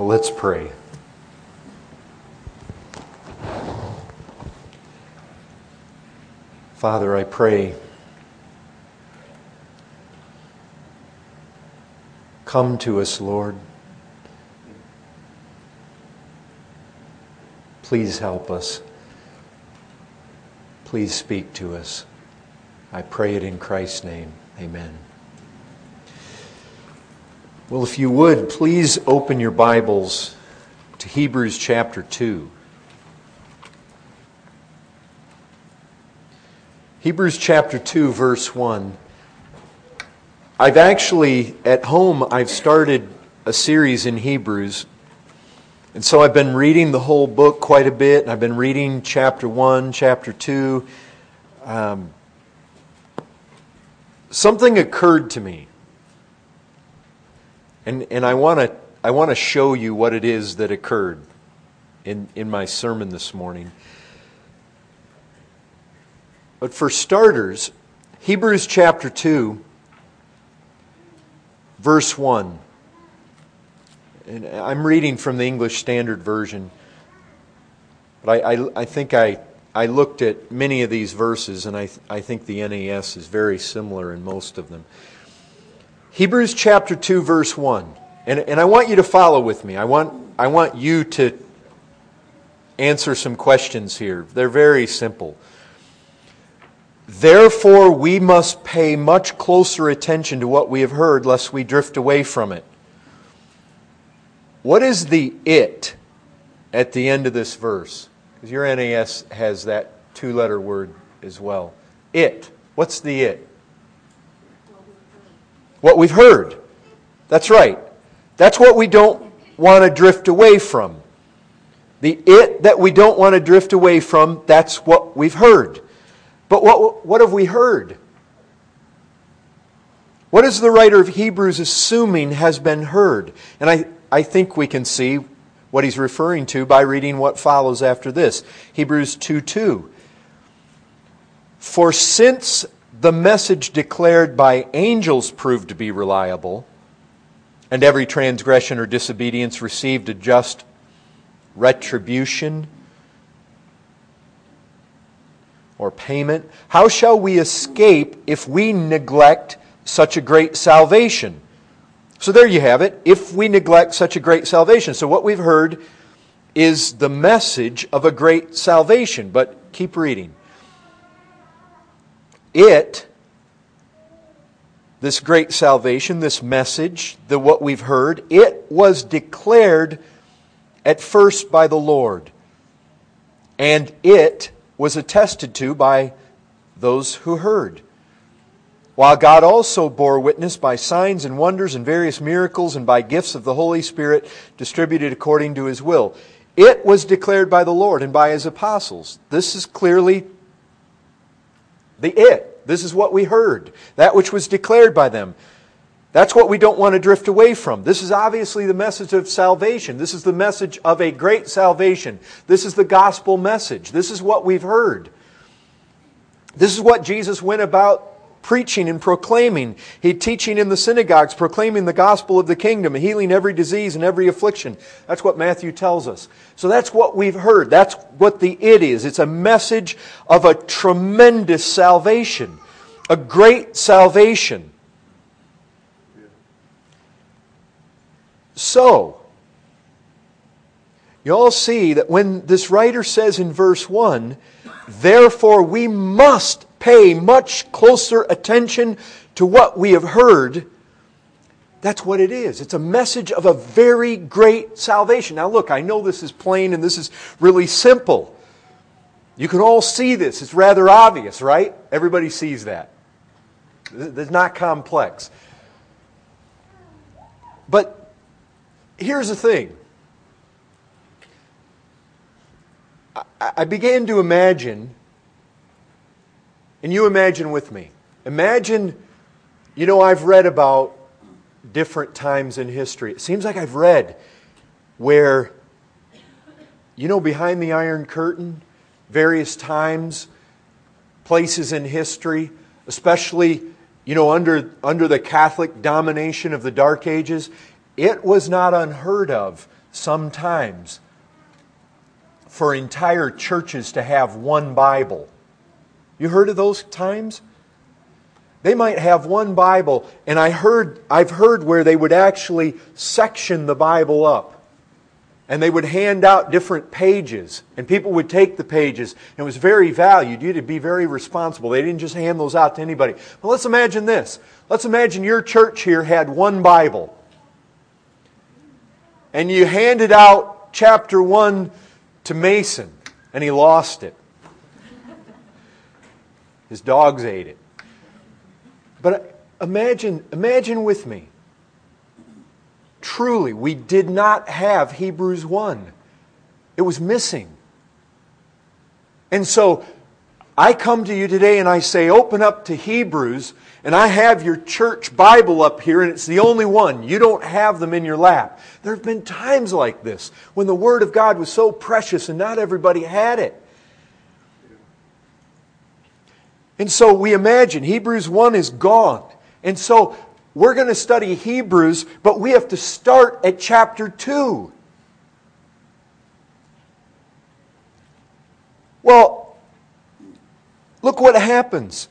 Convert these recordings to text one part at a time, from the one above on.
Well, let's pray. Father, I pray. Come to us, Lord. Please help us. Please speak to us. I pray it in Christ's name. Amen. Well, if you would, please open your Bibles to Hebrews chapter 2. Hebrews chapter 2, verse 1. I've actually, at home, I've started a series in Hebrews. And so I've been reading the whole book quite a bit. I've been reading chapter 1, chapter 2. Um, something occurred to me. And, and I want to I want to show you what it is that occurred in, in my sermon this morning. But for starters, Hebrews chapter 2, verse 1. And I'm reading from the English Standard Version. But I, I, I think I, I looked at many of these verses, and I, I think the NAS is very similar in most of them. Hebrews chapter 2, verse 1. And, and I want you to follow with me. I want, I want you to answer some questions here. They're very simple. Therefore, we must pay much closer attention to what we have heard, lest we drift away from it. What is the it at the end of this verse? Because your NAS has that two letter word as well. It. What's the it? What we've heard. That's right. That's what we don't want to drift away from. The it that we don't want to drift away from, that's what we've heard. But what, what have we heard? What is the writer of Hebrews assuming has been heard? And I, I think we can see what he's referring to by reading what follows after this Hebrews 2 2. For since the message declared by angels proved to be reliable, and every transgression or disobedience received a just retribution or payment, how shall we escape if we neglect such a great salvation? So there you have it. If we neglect such a great salvation. So what we've heard is the message of a great salvation. But keep reading. It, this great salvation, this message, the what we've heard, it was declared at first by the Lord. And it was attested to by those who heard. While God also bore witness by signs and wonders and various miracles and by gifts of the Holy Spirit distributed according to his will. It was declared by the Lord and by his apostles. This is clearly the it. This is what we heard. That which was declared by them. That's what we don't want to drift away from. This is obviously the message of salvation. This is the message of a great salvation. This is the gospel message. This is what we've heard. This is what Jesus went about preaching and proclaiming. He teaching in the synagogues, proclaiming the gospel of the kingdom, healing every disease and every affliction. That's what Matthew tells us. So that's what we've heard. That's what the it is. It's a message of a tremendous salvation, a great salvation. So, you all see that when this writer says in verse 1, therefore we must pay much closer attention to what we have heard, that's what it is. It's a message of a very great salvation. Now, look, I know this is plain and this is really simple. You can all see this. It's rather obvious, right? Everybody sees that. It's not complex. But here's the thing I began to imagine and you imagine with me. Imagine, you know, I've read about different times in history. It seems like I've read where, you know, behind the Iron Curtain, various times, places in history, especially, you know, under, under the Catholic domination of the Dark Ages, it was not unheard of sometimes for entire churches to have one Bible. You heard of those times? They might have one Bible, and I heard, I've heard where they would actually section the Bible up. And they would hand out different pages, and people would take the pages. And it was very valued. You had to be very responsible. They didn't just hand those out to anybody. But let's imagine this. Let's imagine your church here had one Bible. And you handed out chapter 1 to Mason, and he lost it. His dogs ate it. But imagine, imagine with me. Truly, we did not have Hebrews 1. It was missing. And so I come to you today and I say, open up to Hebrews, and I have your church Bible up here, and it's the only one. You don't have them in your lap. There have been times like this when the Word of God was so precious and not everybody had it. And so we imagine Hebrews 1 is gone. And so we're going to study Hebrews, but we have to start at chapter 2. Well, look what happens.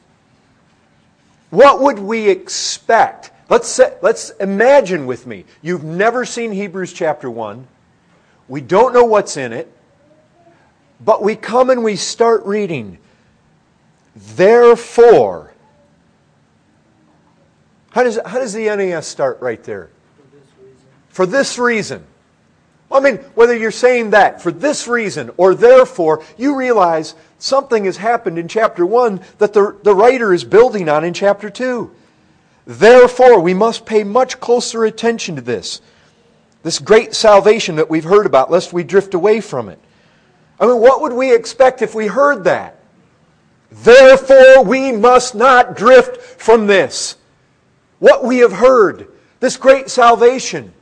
What would we expect? Let's, say, let's imagine with me. You've never seen Hebrews chapter 1. We don't know what's in it. But we come and we start reading. Therefore, how does, how does the NAS start right there? For this reason. For this reason. I mean, whether you're saying that for this reason or therefore, you realize something has happened in chapter 1 that the, the writer is building on in chapter 2. Therefore, we must pay much closer attention to this. This great salvation that we've heard about, lest we drift away from it. I mean, what would we expect if we heard that? Therefore, we must not drift from this. What we have heard, this great salvation.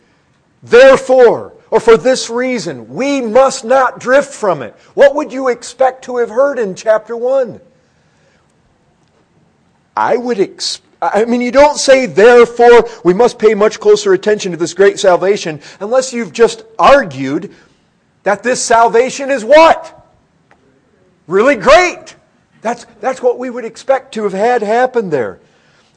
Therefore, or for this reason, we must not drift from it. What would you expect to have heard in chapter 1? I would expect. I mean, you don't say, therefore, we must pay much closer attention to this great salvation unless you've just argued that this salvation is what? Really great. That's, that's what we would expect to have had happen there.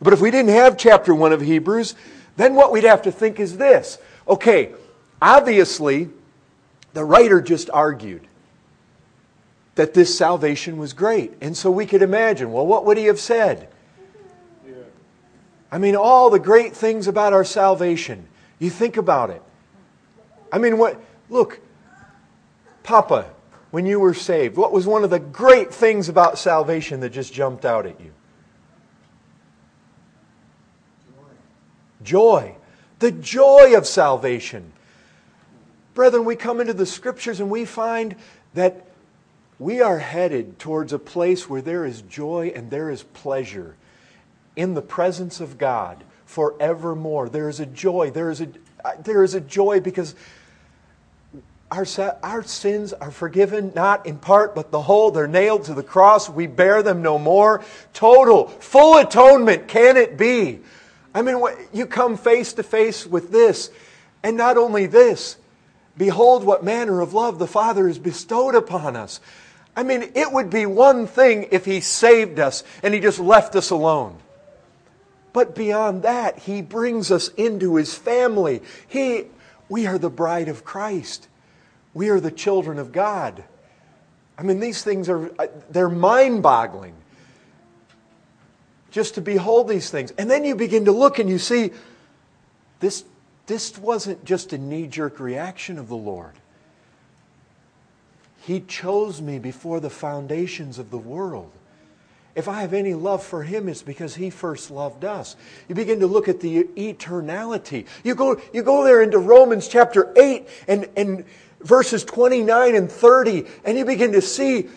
But if we didn't have chapter 1 of Hebrews, then what we'd have to think is this. Okay, obviously, the writer just argued that this salvation was great. And so we could imagine, well, what would he have said? I mean, all the great things about our salvation. You think about it. I mean, what? Look, Papa, when you were saved? What was one of the great things about salvation that just jumped out at you? Joy. joy. The joy of salvation. Brethren, we come into the scriptures and we find that we are headed towards a place where there is joy and there is pleasure in the presence of God forevermore. There is a joy. There is a, there is a joy because our, our sins are forgiven, not in part, but the whole. They're nailed to the cross. We bear them no more. Total, full atonement can it be? I mean, you come face to face with this. And not only this, behold what manner of love the Father has bestowed upon us. I mean, it would be one thing if He saved us and He just left us alone. But beyond that, He brings us into His family. He, we are the bride of Christ. We are the children of God. I mean, these things are, uh, they're mind boggling just to behold these things. And then you begin to look and you see this, this wasn't just a knee jerk reaction of the Lord. He chose me before the foundations of the world. If I have any love for him, it's because he first loved us. You begin to look at the eternality. You go, you go there into Romans chapter 8, and, and verses 29 and 30, and you begin to see,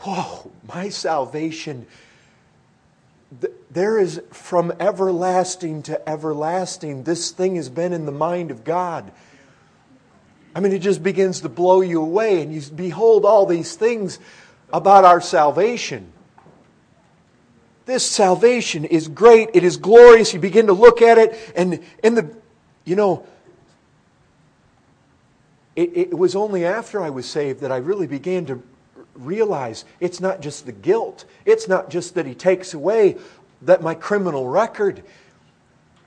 whoa, my salvation. There is from everlasting to everlasting. This thing has been in the mind of God. I mean, it just begins to blow you away, and you behold all these things about our salvation. This salvation is great. It is glorious. You begin to look at it, and in the, you know, it, it was only after I was saved that I really began to realize it's not just the guilt, it's not just that He takes away that my criminal record.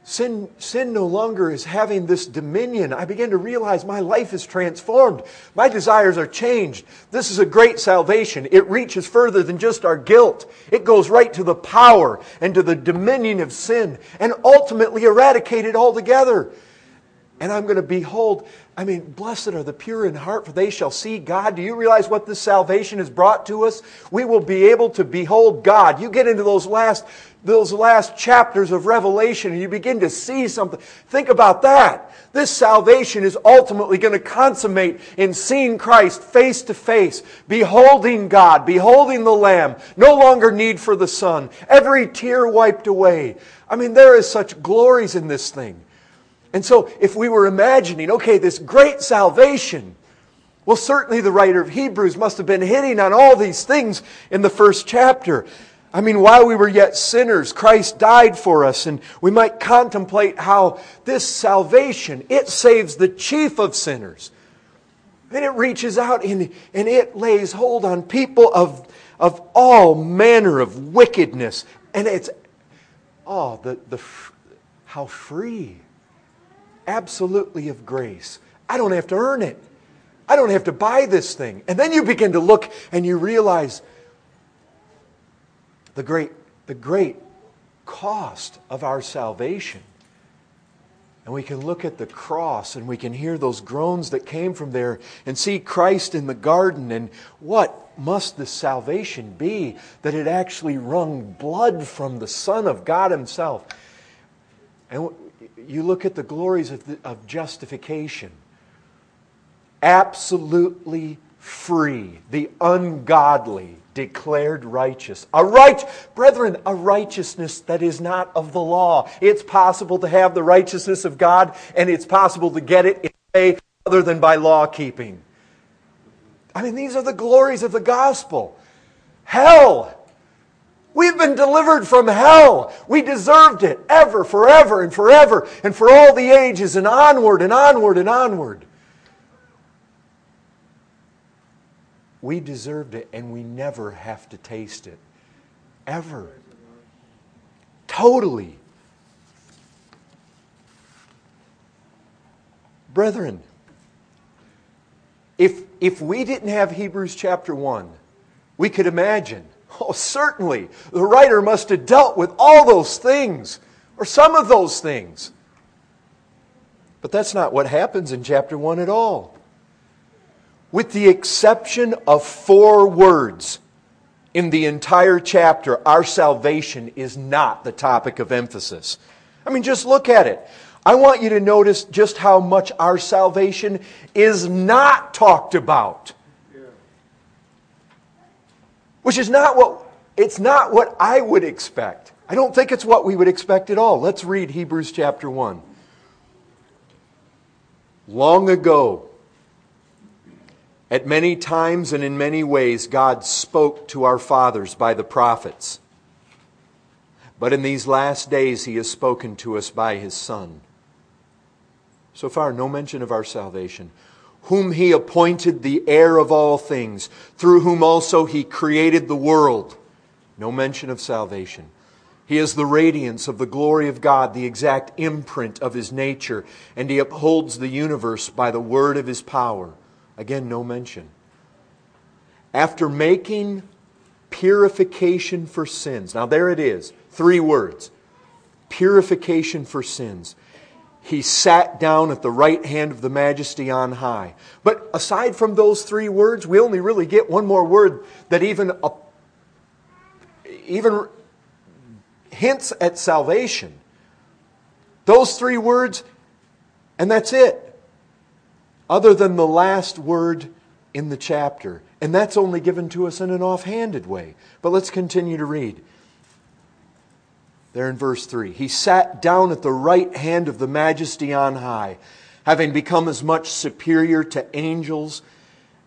Sin, sin no longer is having this dominion. I begin to realize my life is transformed. My desires are changed. This is a great salvation. It reaches further than just our guilt. It goes right to the power and to the dominion of sin and ultimately eradicate it altogether. And I'm going to behold, I mean, blessed are the pure in heart, for they shall see God. Do you realize what this salvation has brought to us? We will be able to behold God. You get into those last those last chapters of Revelation and you begin to see something. Think about that. This salvation is ultimately going to consummate in seeing Christ face to face, beholding God, beholding the Lamb, no longer need for the sun, every tear wiped away. I mean, there is such glories in this thing. And so, if we were imagining, okay, this great salvation, well, certainly the writer of Hebrews must have been hitting on all these things in the first chapter. I mean, while we were yet sinners, Christ died for us, and we might contemplate how this salvation, it saves the chief of sinners. And it reaches out and, and it lays hold on people of, of all manner of wickedness. And it's, oh, the, the, how free. Absolutely of grace. I don't have to earn it. I don't have to buy this thing. And then you begin to look and you realize, the great, the great cost of our salvation. And we can look at the cross and we can hear those groans that came from there and see Christ in the garden. And what must the salvation be that it actually wrung blood from the Son of God Himself? And you look at the glories of, the, of justification. Absolutely free, the ungodly declared righteous. A right, brethren, a righteousness that is not of the law. It's possible to have the righteousness of God, and it's possible to get it in a way other than by law keeping. I mean, these are the glories of the gospel. Hell. We've been delivered from hell. We deserved it ever, forever, and forever, and for all the ages, and onward and onward and onward. We deserved it and we never have to taste it. Ever. Totally. Brethren, if, if we didn't have Hebrews chapter 1, we could imagine, oh, certainly, the writer must have dealt with all those things, or some of those things. But that's not what happens in chapter 1 at all with the exception of four words in the entire chapter, our salvation is not the topic of emphasis. I mean, just look at it. I want you to notice just how much our salvation is not talked about. Which is not what it's not what I would expect. I don't think it's what we would expect at all. Let's read Hebrews chapter 1. Long ago, at many times and in many ways, God spoke to our fathers by the prophets. But in these last days, He has spoken to us by His Son. So far, no mention of our salvation. Whom He appointed the heir of all things, through whom also He created the world. No mention of salvation. He is the radiance of the glory of God, the exact imprint of His nature, and He upholds the universe by the word of His power. Again, no mention. After making purification for sins, now there it is, three words purification for sins. He sat down at the right hand of the majesty on high. But aside from those three words, we only really get one more word that even, even hints at salvation. Those three words, and that's it other than the last word in the chapter. And that's only given to us in an offhanded way. But let's continue to read. There in verse 3 He sat down at the right hand of the majesty on high, having become as much superior to angels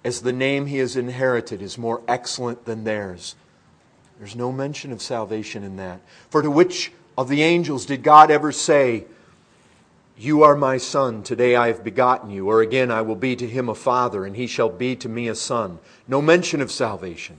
as the name he has inherited is more excellent than theirs. There's no mention of salvation in that. For to which of the angels did God ever say, You are my son, today I have begotten you. Or again, I will be to him a father, and he shall be to me a son. No mention of salvation.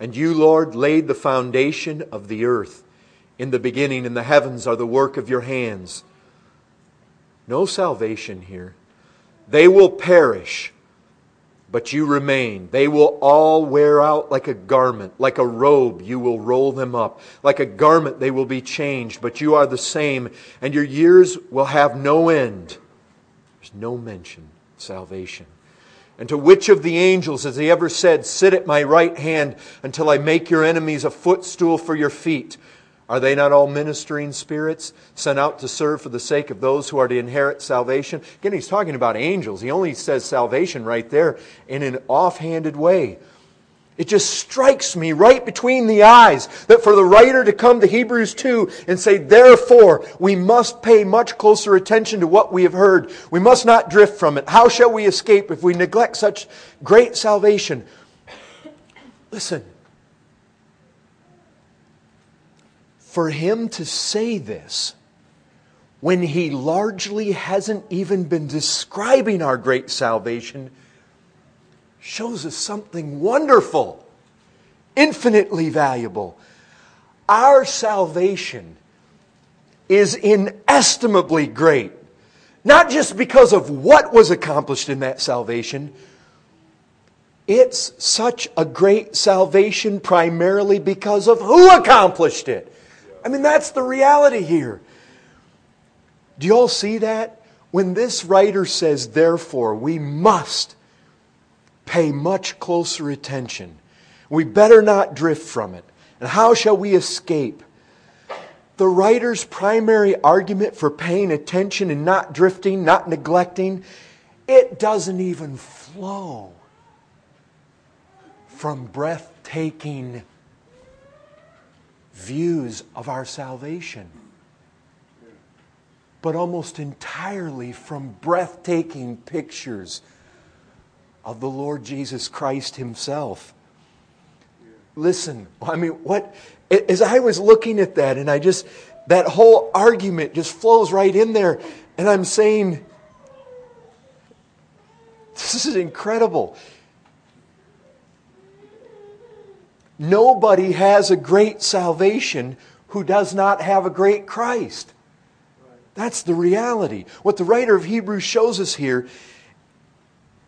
And you, Lord, laid the foundation of the earth. In the beginning, and the heavens are the work of your hands. No salvation here. They will perish but you remain. They will all wear out like a garment. Like a robe, you will roll them up. Like a garment, they will be changed, but you are the same, and your years will have no end. There's no mention of salvation. And to which of the angels has he ever said, Sit at my right hand until I make your enemies a footstool for your feet? Are they not all ministering spirits sent out to serve for the sake of those who are to inherit salvation? Again, he's talking about angels. He only says salvation right there in an offhanded way. It just strikes me right between the eyes that for the writer to come to Hebrews 2 and say, therefore, we must pay much closer attention to what we have heard. We must not drift from it. How shall we escape if we neglect such great salvation? Listen, for him to say this when he largely hasn't even been describing our great salvation shows us something wonderful, infinitely valuable. Our salvation is inestimably great, not just because of what was accomplished in that salvation. It's such a great salvation primarily because of who accomplished it. I mean, that's the reality here. Do you all see that? When this writer says, therefore, we must pay much closer attention. We better not drift from it. And how shall we escape? The writer's primary argument for paying attention and not drifting, not neglecting, it doesn't even flow from breathtaking views of our salvation, but almost entirely from breathtaking pictures of the Lord Jesus Christ Himself. Listen, I mean, what, as I was looking at that, and I just, that whole argument just flows right in there, and I'm saying, this is incredible. Nobody has a great salvation who does not have a great Christ. That's the reality. What the writer of Hebrews shows us here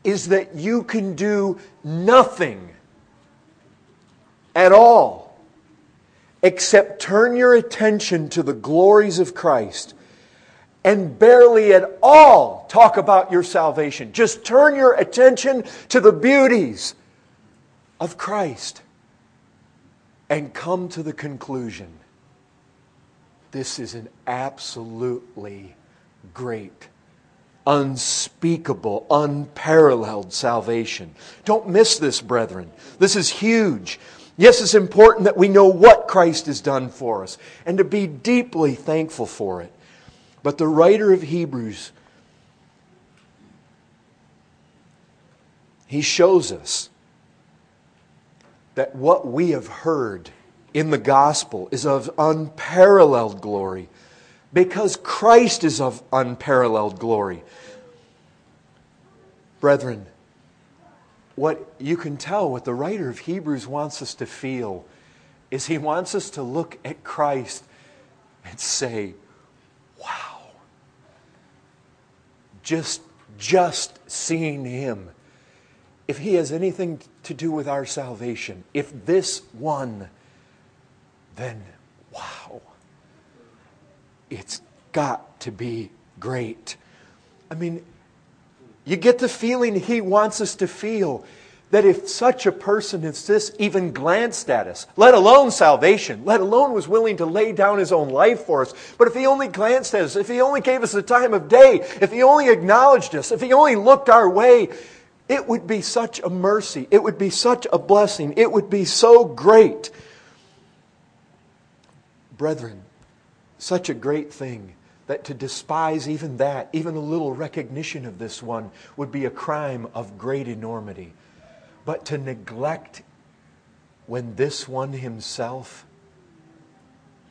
is that you can do nothing at all except turn your attention to the glories of Christ and barely at all talk about your salvation. Just turn your attention to the beauties of Christ and come to the conclusion this is an absolutely great, unspeakable, unparalleled salvation. Don't miss this, brethren. This is huge. Yes, it's important that we know what Christ has done for us and to be deeply thankful for it. But the writer of Hebrews, he shows us that what we have heard in the gospel is of unparalleled glory because Christ is of unparalleled glory. Brethren, what you can tell what the writer of Hebrews wants us to feel is he wants us to look at Christ and say, wow. Just just seeing him if he has anything to do with our salvation, if this one, then it's got to be great. I mean, you get the feeling he wants us to feel that if such a person as this even glanced at us, let alone salvation, let alone was willing to lay down his own life for us, but if he only glanced at us, if he only gave us the time of day, if he only acknowledged us, if he only looked our way, it would be such a mercy. It would be such a blessing. It would be so great. Brethren, such a great thing that to despise even that, even a little recognition of this one, would be a crime of great enormity. But to neglect when this one himself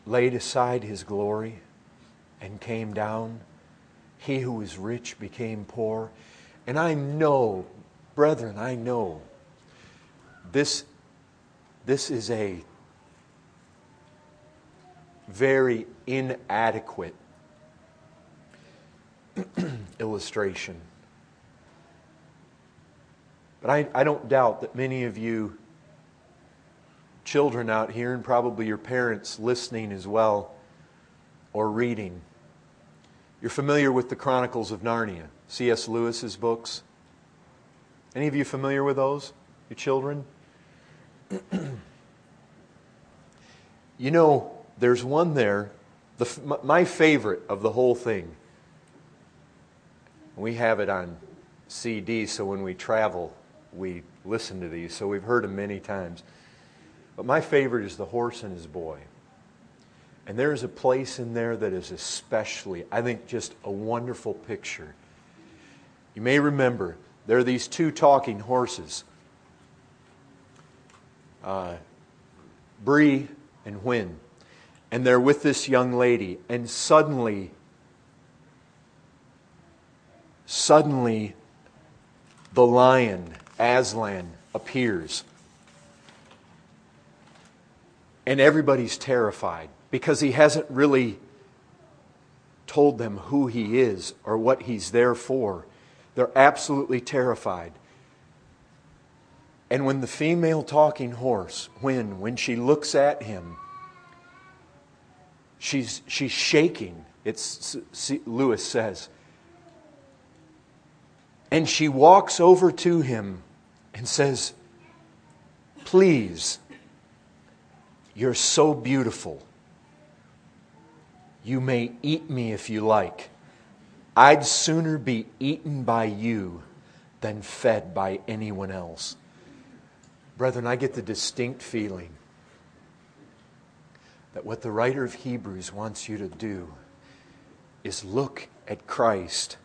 laid aside his glory and came down, he who was rich became poor. And I know, brethren, I know this, this is a very inadequate illustration. But I, I don't doubt that many of you children out here, and probably your parents listening as well, or reading, you're familiar with the Chronicles of Narnia, C.S. Lewis's books. Any of you familiar with those, your children? you know, there's one there, the, my favorite of the whole thing. We have it on CD, so when we travel, we listen to these. So we've heard them many times. But my favorite is The Horse and His Boy. And there's a place in there that is especially, I think, just a wonderful picture. You may remember there are these two talking horses, uh, Bree and Hwin and they're with this young lady, and suddenly, suddenly, the lion, Aslan, appears. And everybody's terrified because he hasn't really told them who he is or what he's there for. They're absolutely terrified. And when the female talking horse, when, when she looks at him, She's, she's shaking, it's, Lewis says. And she walks over to him and says, Please, you're so beautiful. You may eat me if you like. I'd sooner be eaten by you than fed by anyone else. Brethren, I get the distinct feeling that what the writer of Hebrews wants you to do is look at Christ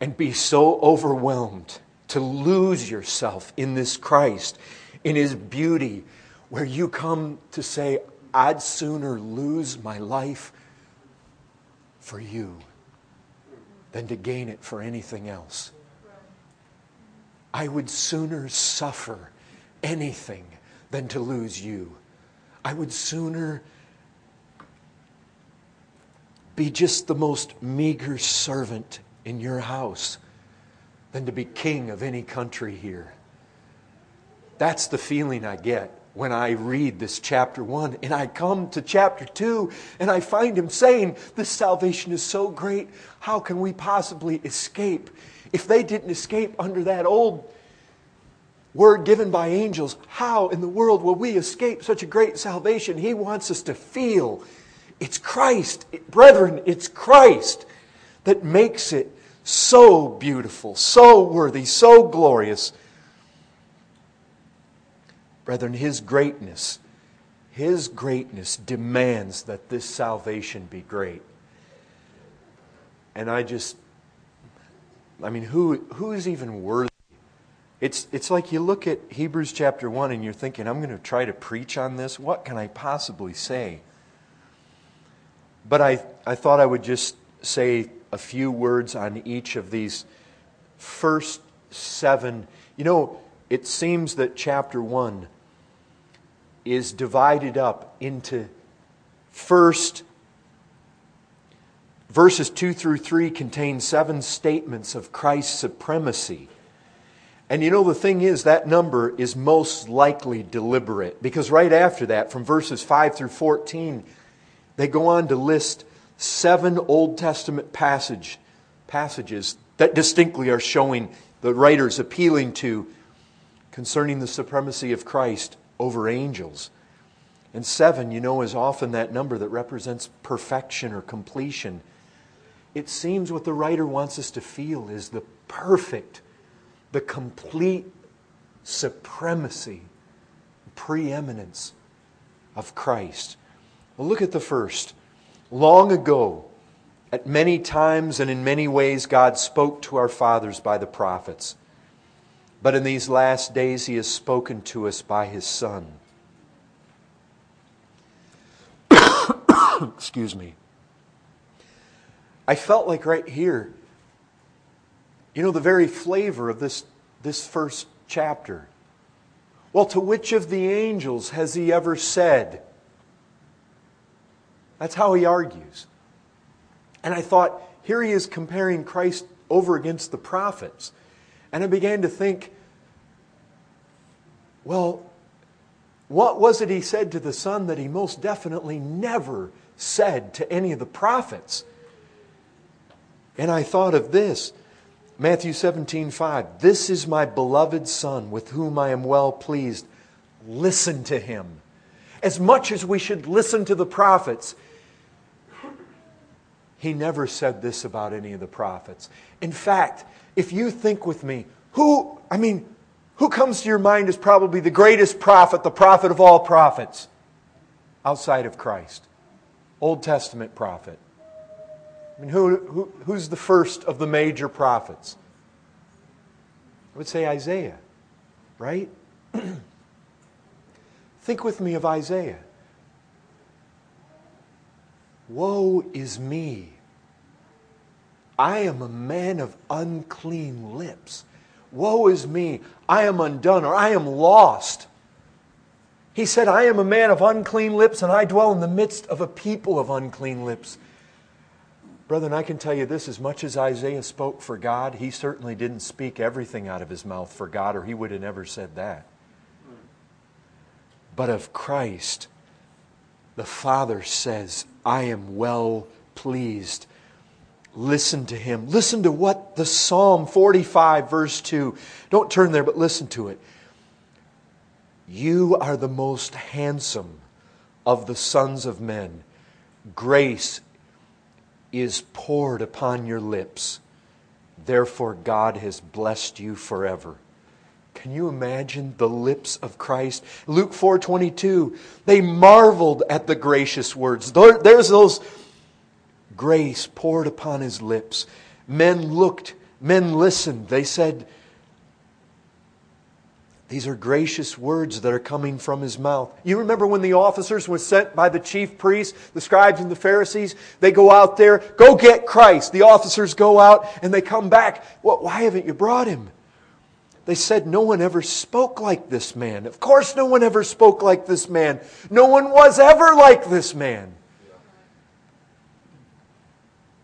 and be so overwhelmed to lose yourself in this Christ, in His beauty, where you come to say, I'd sooner lose my life for you than to gain it for anything else. I would sooner suffer anything than to lose you. I would sooner be just the most meager servant in your house than to be king of any country here. That's the feeling I get when I read this chapter one. And I come to chapter two and I find him saying, This salvation is so great. How can we possibly escape? If they didn't escape under that old word given by angels, how in the world will we escape such a great salvation? He wants us to feel it's Christ. Brethren, it's Christ that makes it so beautiful, so worthy, so glorious. Brethren, His greatness, His greatness demands that this salvation be great. And I just, I mean, who, who is even worthy? It's, it's like you look at Hebrews chapter 1 and you're thinking, I'm going to try to preach on this. What can I possibly say? But I, I thought I would just say a few words on each of these first seven. You know, it seems that chapter 1 is divided up into first verses 2 through 3 contain seven statements of Christ's supremacy and you know, the thing is, that number is most likely deliberate because right after that, from verses 5 through 14, they go on to list seven Old Testament passage, passages that distinctly are showing the writer's appealing to concerning the supremacy of Christ over angels. And seven, you know, is often that number that represents perfection or completion. It seems what the writer wants us to feel is the perfect, the complete supremacy, preeminence of Christ. Well, look at the first. Long ago, at many times and in many ways, God spoke to our fathers by the prophets. But in these last days, He has spoken to us by His Son. Excuse me. I felt like right here, you know, the very flavor of this, this first chapter. Well, to which of the angels has he ever said? That's how he argues. And I thought, here he is comparing Christ over against the prophets. And I began to think, well, what was it he said to the Son that he most definitely never said to any of the prophets? And I thought of this Matthew 17, 5. This is my beloved Son with whom I am well pleased. Listen to him. As much as we should listen to the prophets, he never said this about any of the prophets. In fact, if you think with me, who, I mean, who comes to your mind as probably the greatest prophet, the prophet of all prophets, outside of Christ? Old Testament prophet. I mean, who, who, who's the first of the major prophets? I would say Isaiah, right? Think with me of Isaiah. Woe is me! I am a man of unclean lips. Woe is me! I am undone, or I am lost. He said, I am a man of unclean lips, and I dwell in the midst of a people of unclean lips. Brethren, I can tell you this as much as Isaiah spoke for God, he certainly didn't speak everything out of his mouth for God, or he would have never said that. But of Christ, the Father says, I am well pleased. Listen to him. Listen to what the Psalm 45, verse 2. Don't turn there, but listen to it. You are the most handsome of the sons of men. Grace is poured upon your lips. Therefore, God has blessed you forever. Can you imagine the lips of Christ? Luke 4:22. They marveled at the gracious words. There's those grace poured upon his lips. Men looked, men listened. They said, these are gracious words that are coming from his mouth. You remember when the officers were sent by the chief priests, the scribes, and the Pharisees? They go out there, go get Christ. The officers go out and they come back. Well, why haven't you brought him? They said, No one ever spoke like this man. Of course, no one ever spoke like this man. No one was ever like this man.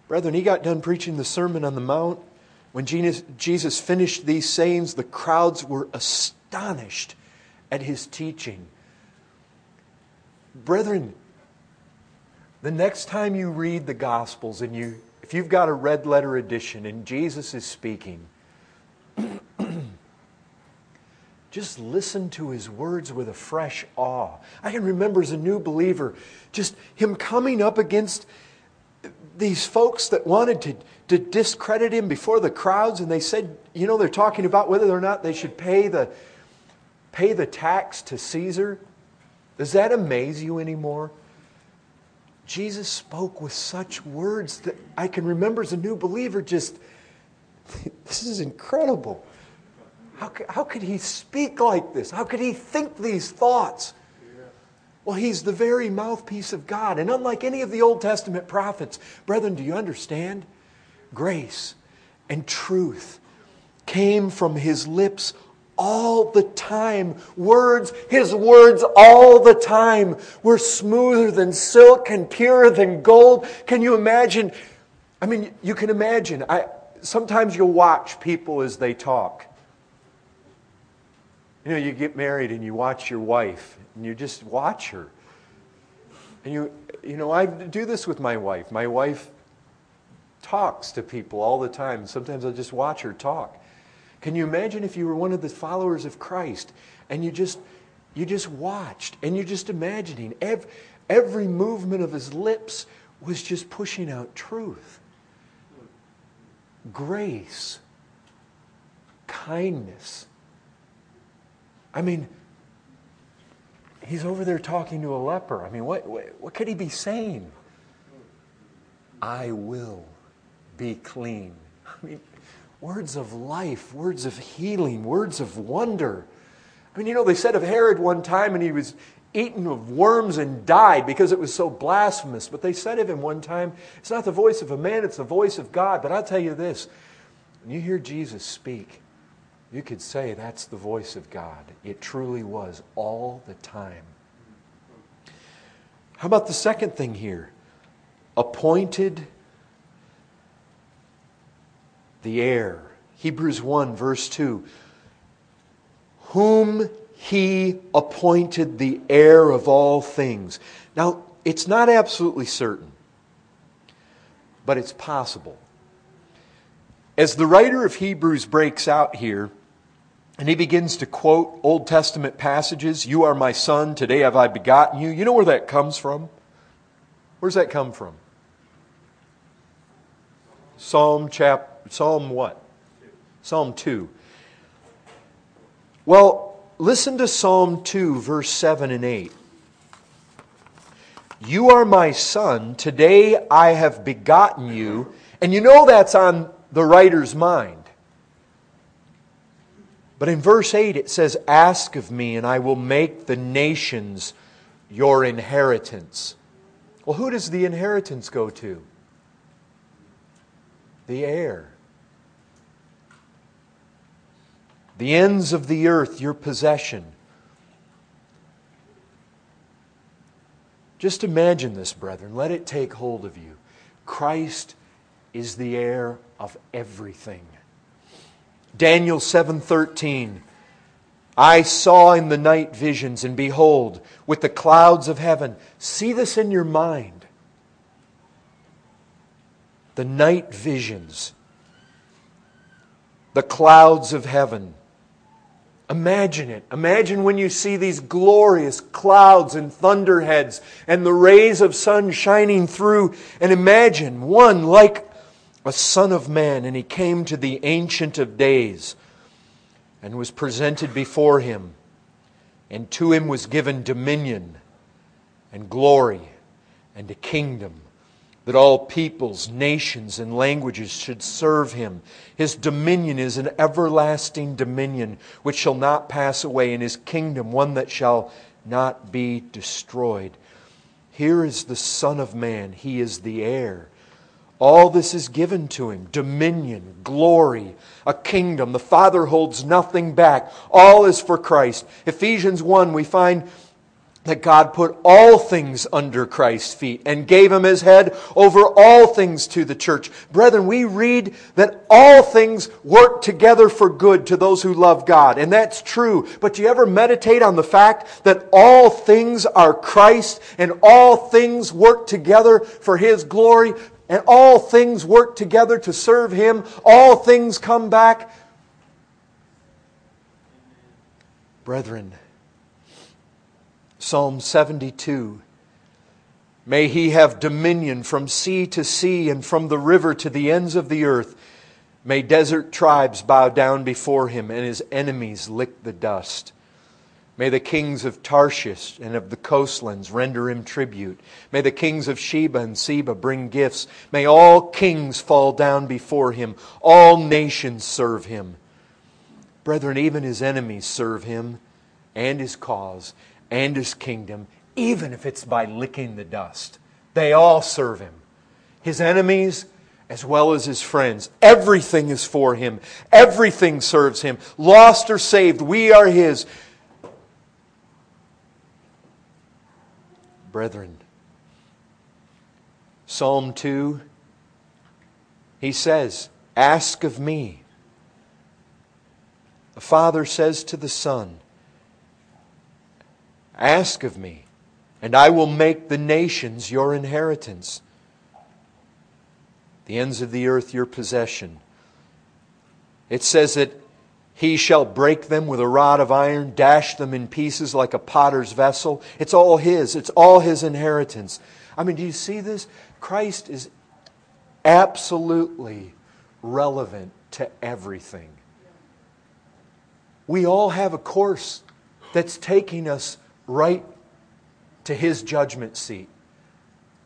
Brethren, he got done preaching the Sermon on the Mount. When Jesus finished these sayings, the crowds were astonished astonished at his teaching. Brethren, the next time you read the Gospels and you, if you've got a red letter edition and Jesus is speaking, just listen to his words with a fresh awe. I can remember as a new believer, just him coming up against these folks that wanted to, to discredit him before the crowds, and they said, you know, they're talking about whether or not they should pay the, pay the tax to Caesar? Does that amaze you anymore? Jesus spoke with such words that I can remember as a new believer just, this is incredible. How how could he speak like this? How could he think these thoughts? Well, he's the very mouthpiece of God. And unlike any of the Old Testament prophets, brethren, do you understand? Grace and truth came from his lips all the time. Words, his words all the time were smoother than silk and purer than gold. Can you imagine? I mean, you can imagine. I, sometimes you'll watch people as they talk. You know, you get married and you watch your wife and you just watch her. And you, you know, I do this with my wife. My wife talks to people all the time. Sometimes I just watch her talk. Can you imagine if you were one of the followers of Christ and you just you just watched and you're just imagining every, every movement of his lips was just pushing out truth, grace, kindness. I mean, he's over there talking to a leper. I mean, what, what, what could he be saying? I will be clean. I mean, words of life, words of healing, words of wonder. I mean, you know, they said of Herod one time, and he was eaten of worms and died because it was so blasphemous. But they said of him one time, it's not the voice of a man, it's the voice of God. But I'll tell you this when you hear Jesus speak, you could say that's the voice of God. It truly was all the time. How about the second thing here? Appointed the heir. Hebrews 1, verse 2. Whom he appointed the heir of all things. Now, it's not absolutely certain, but it's possible. As the writer of Hebrews breaks out here, and he begins to quote Old Testament passages, You are my son, today have I begotten you. You know where that comes from? Where's that come from? Psalm chap Psalm what? Psalm 2. Well, Listen to Psalm 2, verse 7 and 8. You are my son, today I have begotten you. And you know that's on the writer's mind. But in verse 8 it says, Ask of me, and I will make the nations your inheritance. Well, who does the inheritance go to? The heir. The ends of the earth your possession. Just imagine this, brethren. Let it take hold of you. Christ is the heir of everything. Daniel 7:13 I saw in the night visions and behold with the clouds of heaven see this in your mind the night visions the clouds of heaven Imagine it. Imagine when you see these glorious clouds and thunderheads and the rays of sun shining through, and imagine one like a son of man, and he came to the Ancient of Days and was presented before him, and to him was given dominion and glory and a kingdom that all peoples, nations, and languages should serve him. His dominion is an everlasting dominion which shall not pass away, and his kingdom one that shall not be destroyed. Here is the Son of Man, he is the heir. All this is given to him dominion, glory, a kingdom. The Father holds nothing back. All is for Christ. Ephesians 1, we find that God put all things under Christ's feet and gave him his head over all things to the church. Brethren, we read that all things work together for good to those who love God, and that's true. But do you ever meditate on the fact that all things are Christ and all things work together for his glory and all things work together to serve him? All things come back. Brethren, Psalm 72. May he have dominion from sea to sea and from the river to the ends of the earth. May desert tribes bow down before him and his enemies lick the dust. May the kings of Tarshish and of the coastlands render him tribute. May the kings of Sheba and Seba bring gifts. May all kings fall down before him. All nations serve him. Brethren, even his enemies serve him and his cause and his kingdom, even if it's by licking the dust. They all serve him. His enemies, as well as his friends. Everything is for him, everything serves him. Lost or saved, we are his. Brethren, Psalm 2, he says, Ask of me. The Father says to the Son, Ask of me, and I will make the nations your inheritance, the ends of the earth your possession. It says that He shall break them with a rod of iron, dash them in pieces like a potter's vessel. It's all His, it's all His inheritance. I mean, do you see this? Christ is absolutely relevant to everything. We all have a course that's taking us right to His judgment seat.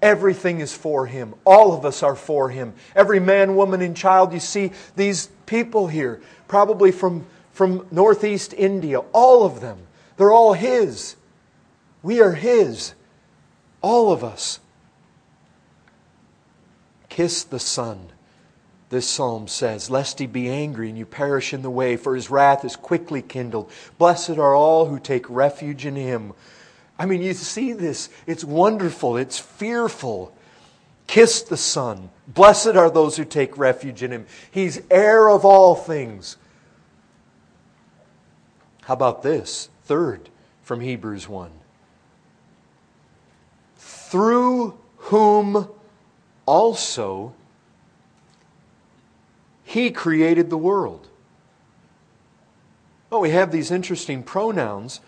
Everything is for Him. All of us are for Him. Every man, woman, and child, you see these people here, probably from, from Northeast India, all of them, they're all His. We are His. All of us. Kiss the Son, this psalm says, lest he be angry and you perish in the way, for his wrath is quickly kindled. Blessed are all who take refuge in him. I mean, you see this. It's wonderful. It's fearful. Kiss the Son. Blessed are those who take refuge in him. He's heir of all things. How about this? Third, from Hebrews 1. Through whom also he created the world. Well, we have these interesting pronouns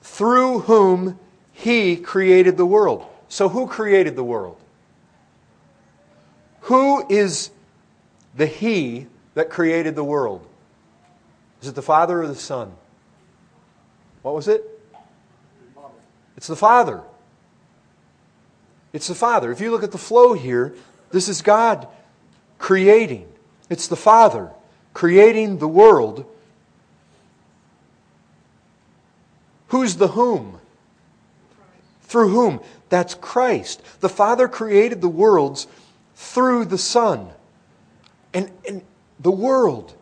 through whom he created the world. So, who created the world? Who is the he that created the world? Is it the Father or the Son? What was it? It's the Father. It's the Father. If you look at the flow here, this is God creating. It's the Father creating the world Who's the whom? Through whom? That's Christ. The Father created the worlds through the Son. And, and the world,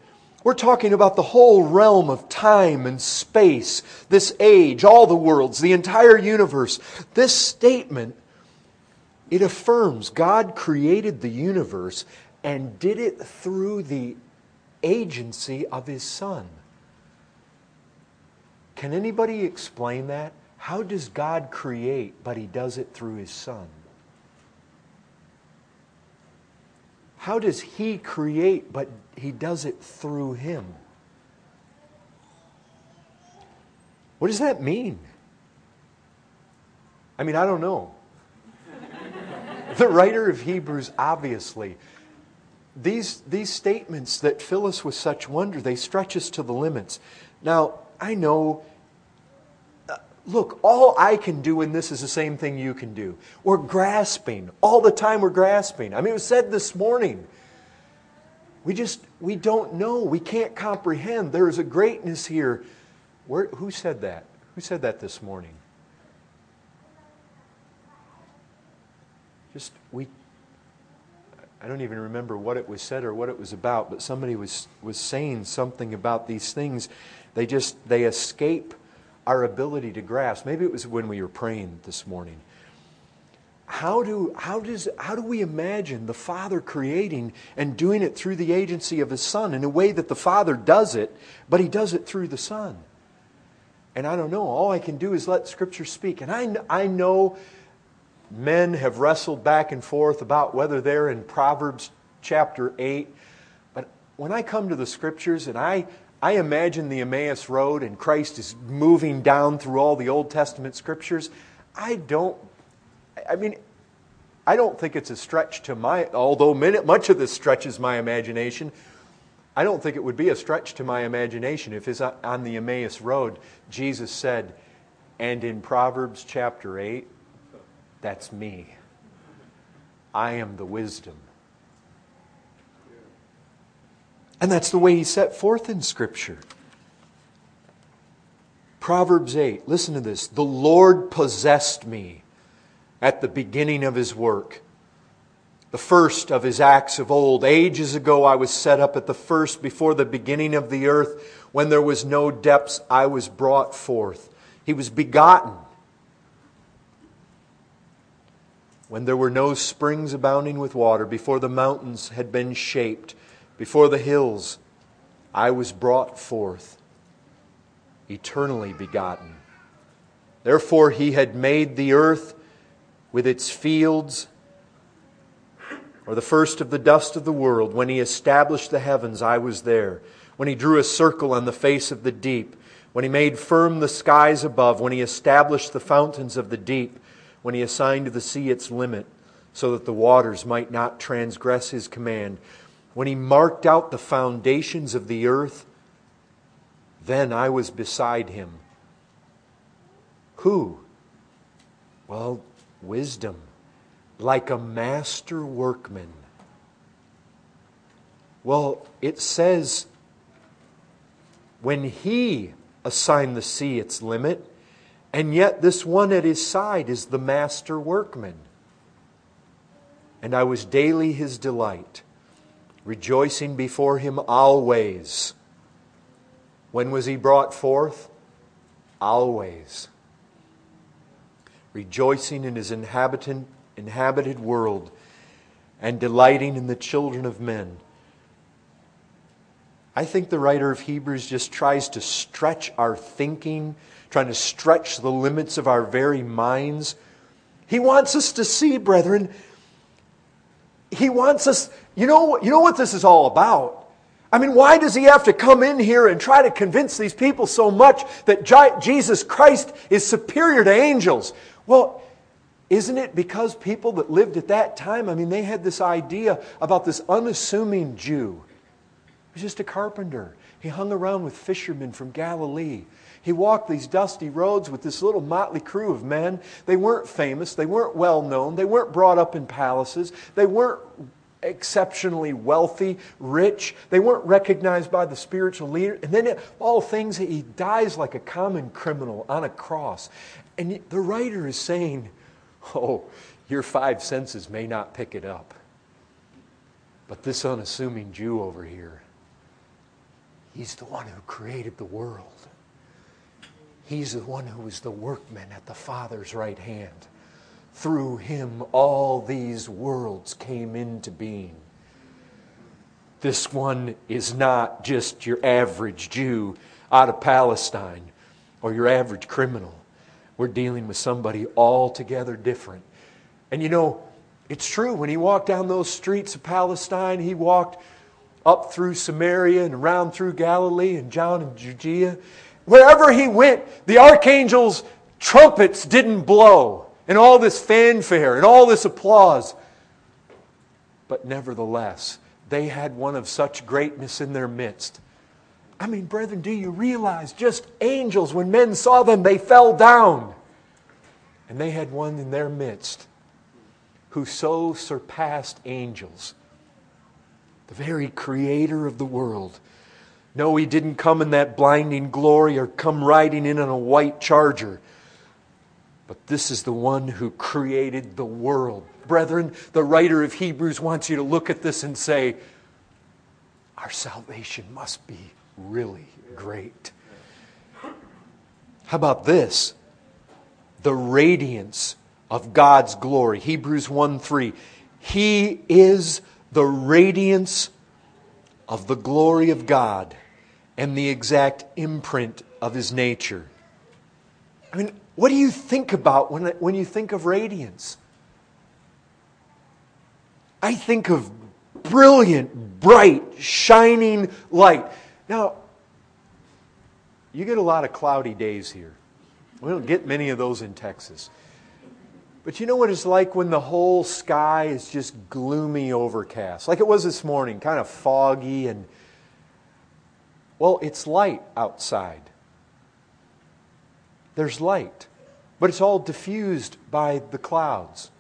we're talking about the whole realm of time and space, this age, all the worlds, the entire universe. This statement, it affirms God created the universe and did it through the agency of His Son. Can anybody explain that? How does God create, but He does it through His Son? How does He create, but He does it through Him? What does that mean? I mean, I don't know. the writer of Hebrews, obviously, these, these statements that fill us with such wonder, they stretch us to the limits. Now, I know. Uh, look, all I can do in this is the same thing you can do. We're grasping. All the time we're grasping. I mean, it was said this morning. We just, we don't know. We can't comprehend. There is a greatness here. Where, who said that? Who said that this morning? Just, we, I don't even remember what it was said or what it was about, but somebody was, was saying something about these things they just they escape our ability to grasp. Maybe it was when we were praying this morning. How do, how, does, how do we imagine the Father creating and doing it through the agency of His Son in a way that the Father does it, but He does it through the Son? And I don't know. All I can do is let Scripture speak. And I, I know men have wrestled back and forth about whether they're in Proverbs chapter 8. But when I come to the Scriptures and I, I imagine the Emmaus Road and Christ is moving down through all the Old Testament scriptures. I don't, I mean, I don't think it's a stretch to my, although much of this stretches my imagination, I don't think it would be a stretch to my imagination if it's on the Emmaus Road, Jesus said, and in Proverbs chapter 8, that's me. I am the wisdom. And that's the way he set forth in Scripture. Proverbs 8, listen to this. The Lord possessed me at the beginning of his work, the first of his acts of old. Ages ago I was set up at the first, before the beginning of the earth. When there was no depths, I was brought forth. He was begotten. When there were no springs abounding with water, before the mountains had been shaped, before the hills, I was brought forth, eternally begotten. Therefore, he had made the earth with its fields or the first of the dust of the world. When he established the heavens, I was there. When he drew a circle on the face of the deep, when he made firm the skies above, when he established the fountains of the deep, when he assigned to the sea its limit, so that the waters might not transgress his command, when he marked out the foundations of the earth, then I was beside him. Who? Well, wisdom like a master workman. Well, it says when he assigned the sea its limit, and yet this one at his side is the master workman. And I was daily his delight, rejoicing before him always. When was he brought forth? Always. Rejoicing in his inhabitant inhabited world and delighting in the children of men. I think the writer of Hebrews just tries to stretch our thinking, trying to stretch the limits of our very minds. He wants us to see, brethren, he wants us, you know, you know what this is all about? I mean, why does he have to come in here and try to convince these people so much that Jesus Christ is superior to angels? Well, isn't it because people that lived at that time, I mean, they had this idea about this unassuming Jew. He was just a carpenter. He hung around with fishermen from Galilee. He walked these dusty roads with this little motley crew of men. They weren't famous, they weren't well known, they weren't brought up in palaces, they weren't exceptionally wealthy, rich, they weren't recognized by the spiritual leader. And then, all things, he dies like a common criminal on a cross. And the writer is saying, Oh, your five senses may not pick it up. But this unassuming Jew over here, he's the one who created the world. He's the one who is the workman at the Father's right hand. Through him, all these worlds came into being. This one is not just your average Jew out of Palestine or your average criminal. We're dealing with somebody altogether different. And you know, it's true. When he walked down those streets of Palestine, he walked up through Samaria and around through Galilee and John and Judea. Wherever he went, the archangels' trumpets didn't blow, and all this fanfare and all this applause. But nevertheless, they had one of such greatness in their midst I mean, brethren, do you realize just angels, when men saw them, they fell down? And they had one in their midst who so surpassed angels, the very creator of the world. No, he didn't come in that blinding glory or come riding in on a white charger. But this is the one who created the world. Brethren, the writer of Hebrews wants you to look at this and say, Our salvation must be really great. How about this? The radiance of God's glory. Hebrews 1 3. He is the radiance of the glory of God and the exact imprint of his nature. I mean, what do you think about when, when you think of radiance? I think of brilliant, bright, shining light. Now, you get a lot of cloudy days here. We don't get many of those in Texas. But you know what it's like when the whole sky is just gloomy overcast, like it was this morning, kind of foggy and. Well, it's light outside. There's light, but it's all diffused by the clouds.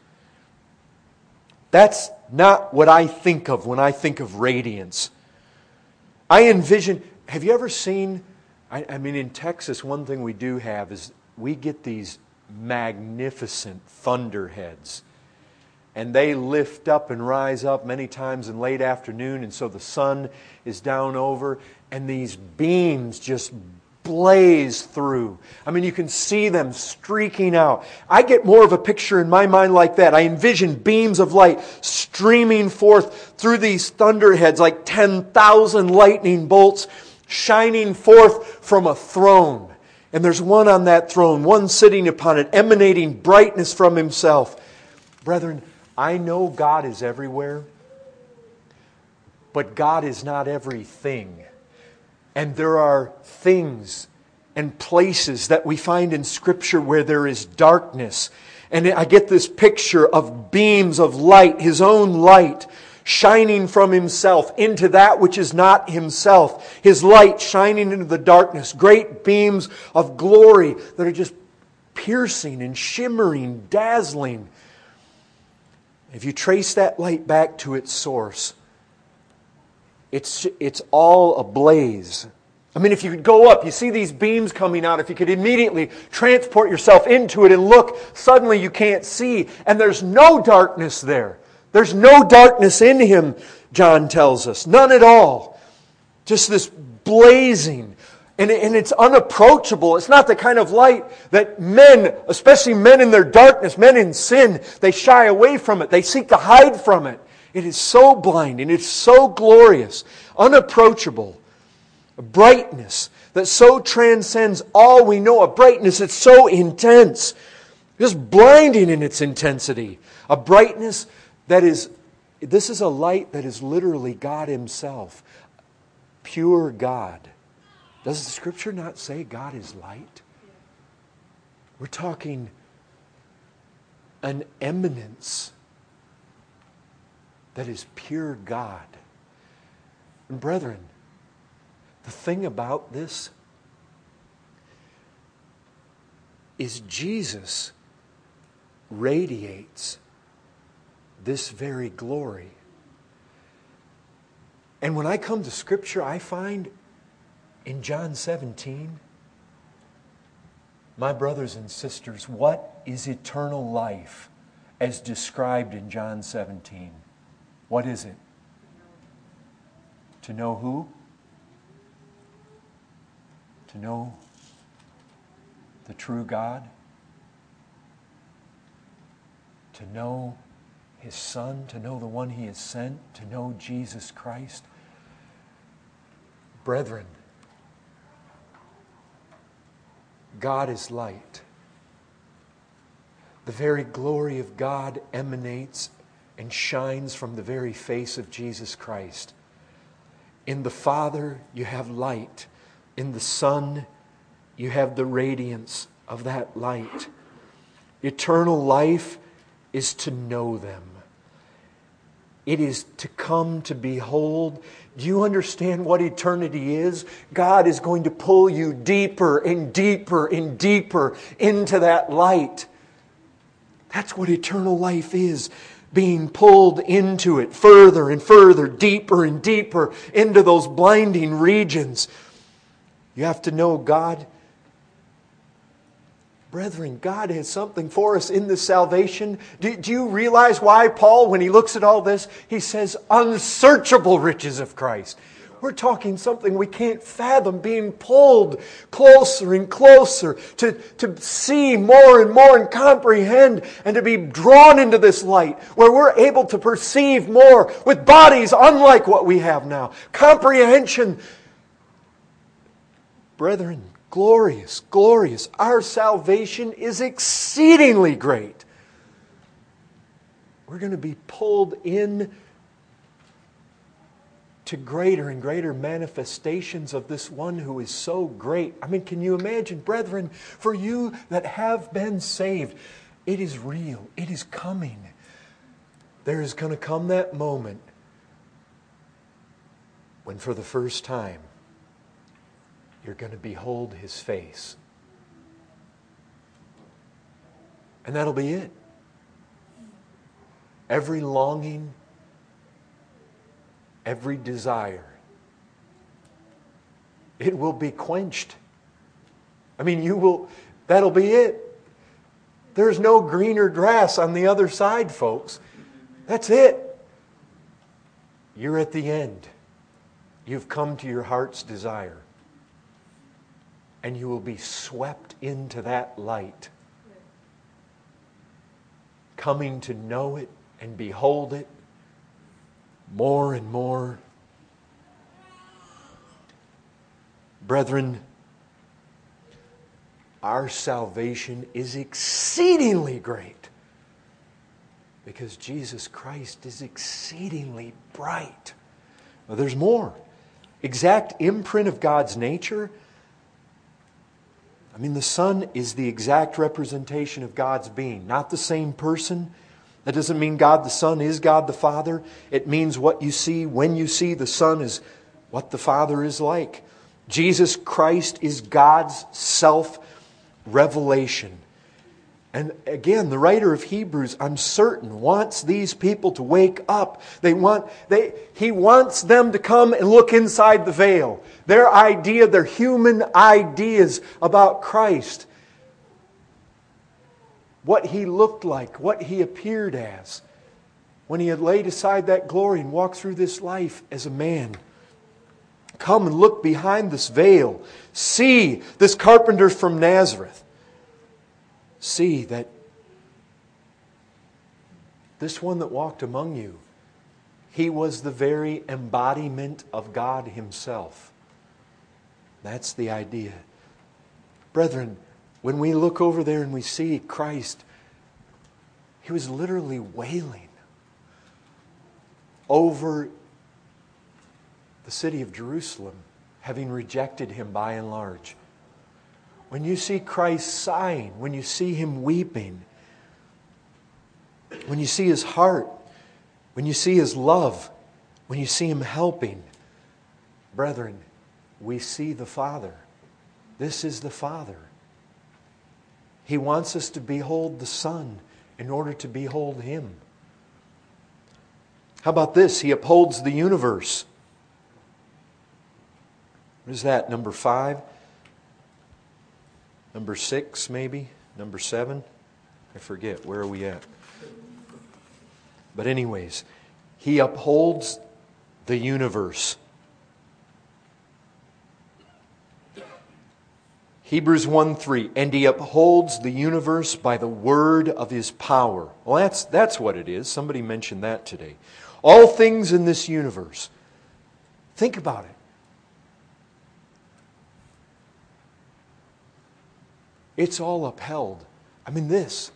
That's not what I think of when I think of radiance. I envision, have you ever seen, I, I, mean, in Texas, one thing we do have is we get these magnificent thunderheads. And they lift up and rise up many times in late afternoon, and so the sun is down over, and these beams just blaze through. I mean, you can see them streaking out. I get more of a picture in my mind like that. I envision beams of light streaming forth through these thunderheads like 10,000 lightning bolts shining forth from a throne. And there's one on that throne, one sitting upon it, emanating brightness from himself. Brethren, I know God is everywhere, But God is not everything. And there are things and places that we find in Scripture where there is darkness. And I get this picture of beams of light, His own light, shining from Himself into that which is not Himself. His light shining into the darkness. Great beams of glory that are just piercing and shimmering, dazzling. If you trace that light back to its source, it's, it's all ablaze. I mean, if you could go up, you see these beams coming out, if you could immediately transport yourself into it and look, suddenly you can't see, and there's no darkness there. There's no darkness in him, John tells us. None at all. Just this blazing. And, and it's unapproachable. It's not the kind of light that men, especially men in their darkness, men in sin, they shy away from it. They seek to hide from it. It is so blinding. It's so glorious, unapproachable a brightness that so transcends all we know, a brightness that's so intense, just blinding in its intensity, a brightness that is, this is a light that is literally God Himself, pure God. Does the scripture not say God is light? We're talking an eminence that is pure God. And brethren, the thing about this is Jesus radiates this very glory. And when I come to Scripture, I find in John 17, my brothers and sisters, what is eternal life as described in John 17? What is it? To know who? to know the true God, to know His Son, to know the one He has sent, to know Jesus Christ. Brethren, God is light. The very glory of God emanates and shines from the very face of Jesus Christ. In the Father, you have light. In the Son, you have the radiance of that light. Eternal life is to know them. It is to come to behold. Do you understand what eternity is? God is going to pull you deeper and deeper and deeper into that light. That's what eternal life is being pulled into it further and further, deeper and deeper into those blinding regions you have to know God. Brethren, God has something for us in this salvation. Do, do, you realize why Paul, when he looks at all this, he says, unsearchable riches of Christ? We're talking something we can't fathom, being pulled closer and closer to, to see more and more and comprehend and to be drawn into this light where we're able to perceive more with bodies unlike what we have now. Comprehension Brethren, glorious, glorious. Our salvation is exceedingly great. We're going to be pulled in to greater and greater manifestations of this one who is so great. I mean, can you imagine, brethren, for you that have been saved, it is real, it is coming. There is going to come that moment when, for the first time, you're going to behold his face. And that'll be it. Every longing, every desire, it will be quenched. I mean, you will, that'll be it. There's no greener grass on the other side, folks. That's it. You're at the end. You've come to your heart's desire and you will be swept into that light, coming to know it and behold it more and more. Brethren, our salvation is exceedingly great because Jesus Christ is exceedingly bright. There's more. Exact imprint of God's nature. I mean, the Son is the exact representation of God's being, not the same person. That doesn't mean God the Son is God the Father. It means what you see when you see the Son is what the Father is like. Jesus Christ is God's self revelation. And again, the writer of Hebrews, I'm certain, wants these people to wake up. They want, they, he wants them to come and look inside the veil. Their idea, their human ideas about Christ. What he looked like, what he appeared as. When he had laid aside that glory and walked through this life as a man. Come and look behind this veil. See this carpenter from Nazareth see that this one that walked among you, he was the very embodiment of God Himself. That's the idea. Brethren, when we look over there and we see Christ, He was literally wailing over the city of Jerusalem, having rejected Him by and large. When you see Christ sighing, when you see him weeping, when you see his heart, when you see his love, when you see him helping, brethren, we see the Father. This is the Father. He wants us to behold the Son in order to behold him. How about this? He upholds the universe. What is that, number five? Number six, maybe? Number seven? I forget. Where are we at? But, anyways, he upholds the universe. Hebrews 1 3, and he upholds the universe by the word of his power. Well, that's, that's what it is. Somebody mentioned that today. All things in this universe. Think about it. It's all upheld. I mean, this,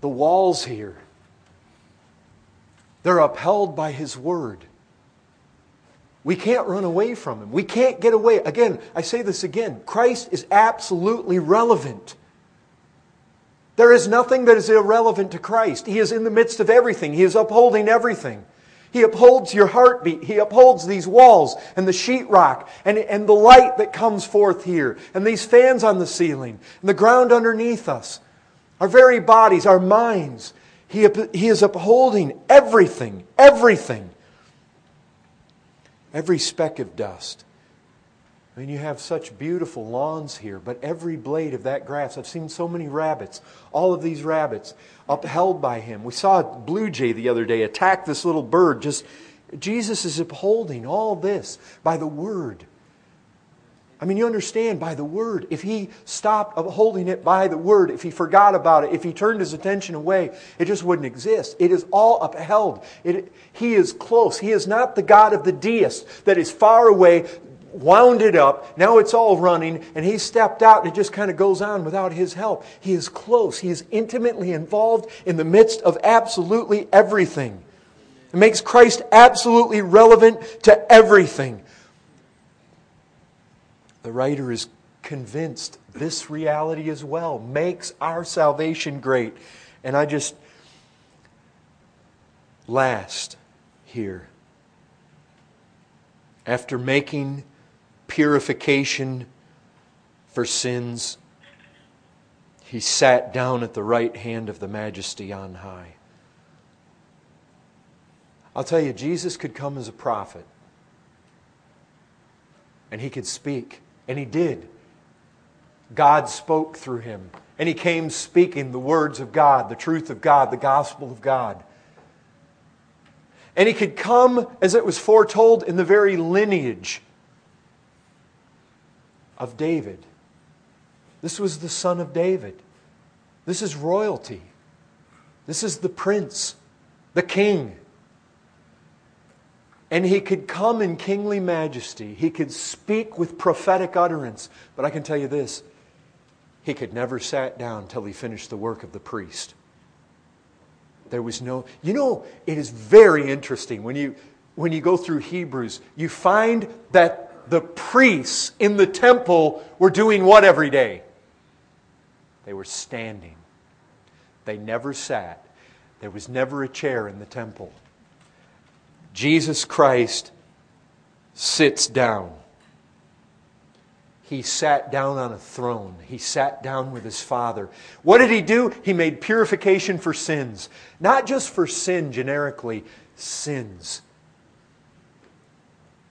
the walls here, they're upheld by His Word. We can't run away from Him. We can't get away. Again, I say this again Christ is absolutely relevant. There is nothing that is irrelevant to Christ. He is in the midst of everything, He is upholding everything. He upholds your heartbeat. He upholds these walls and the sheetrock and, and the light that comes forth here and these fans on the ceiling and the ground underneath us. Our very bodies, our minds. He, he is upholding everything, everything. Every speck of dust. I mean, you have such beautiful lawns here, but every blade of that grass, I've seen so many rabbits, all of these rabbits upheld by him. We saw a blue jay the other day attack this little bird. Just Jesus is upholding all this by the word. I mean, you understand by the word. If he stopped upholding it by the word, if he forgot about it, if he turned his attention away, it just wouldn't exist. It is all upheld. It, he is close. He is not the God of the deist that is far away, wound it up. Now it's all running, and he stepped out, and it just kind of goes on without his help. He is close. He is intimately involved in the midst of absolutely everything. It makes Christ absolutely relevant to everything. The writer is convinced this reality as well makes our salvation great. And I just, last here, after making purification for sins, he sat down at the right hand of the majesty on high. I'll tell you, Jesus could come as a prophet, and he could speak, and he did. God spoke through him, and he came speaking the words of God, the truth of God, the gospel of God. And he could come as it was foretold in the very lineage of David. This was the son of David. This is royalty. This is the prince, the king. And he could come in kingly majesty. He could speak with prophetic utterance. But I can tell you this he could never sat down till he finished the work of the priest. There was no, you know, it is very interesting when you, when you go through Hebrews, you find that the priests in the temple were doing what every day? They were standing. They never sat. There was never a chair in the temple. Jesus Christ sits down. He sat down on a throne. He sat down with his Father. What did he do? He made purification for sins. Not just for sin generically, sins.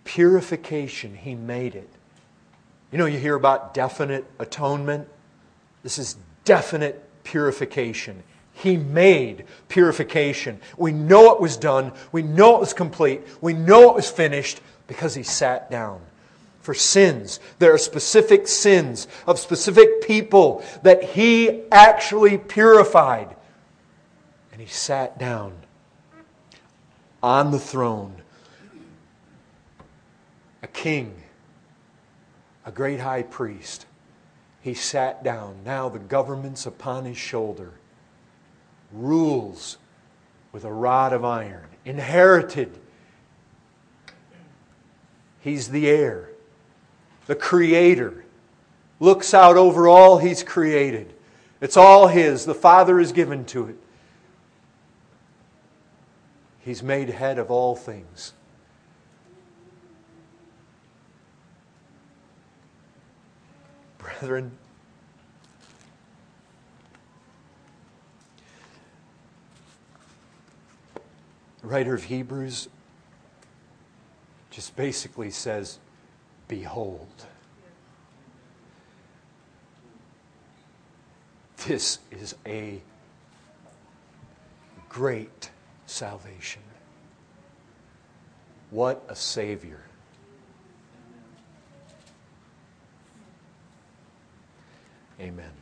Purification, he made it. You know, you hear about definite atonement. This is definite purification. He made purification. We know it was done. We know it was complete. We know it was finished because He sat down. For sins, there are specific sins of specific people that He actually purified. And He sat down on the throne. A king, a great high priest. He sat down. Now the government's upon his shoulder rules with a rod of iron, inherited. He's the heir, the creator, looks out over all he's created. It's all his. The Father is given to it. He's made head of all things. Brethren, The writer of Hebrews just basically says, Behold. This is a great salvation. What a Savior. Amen.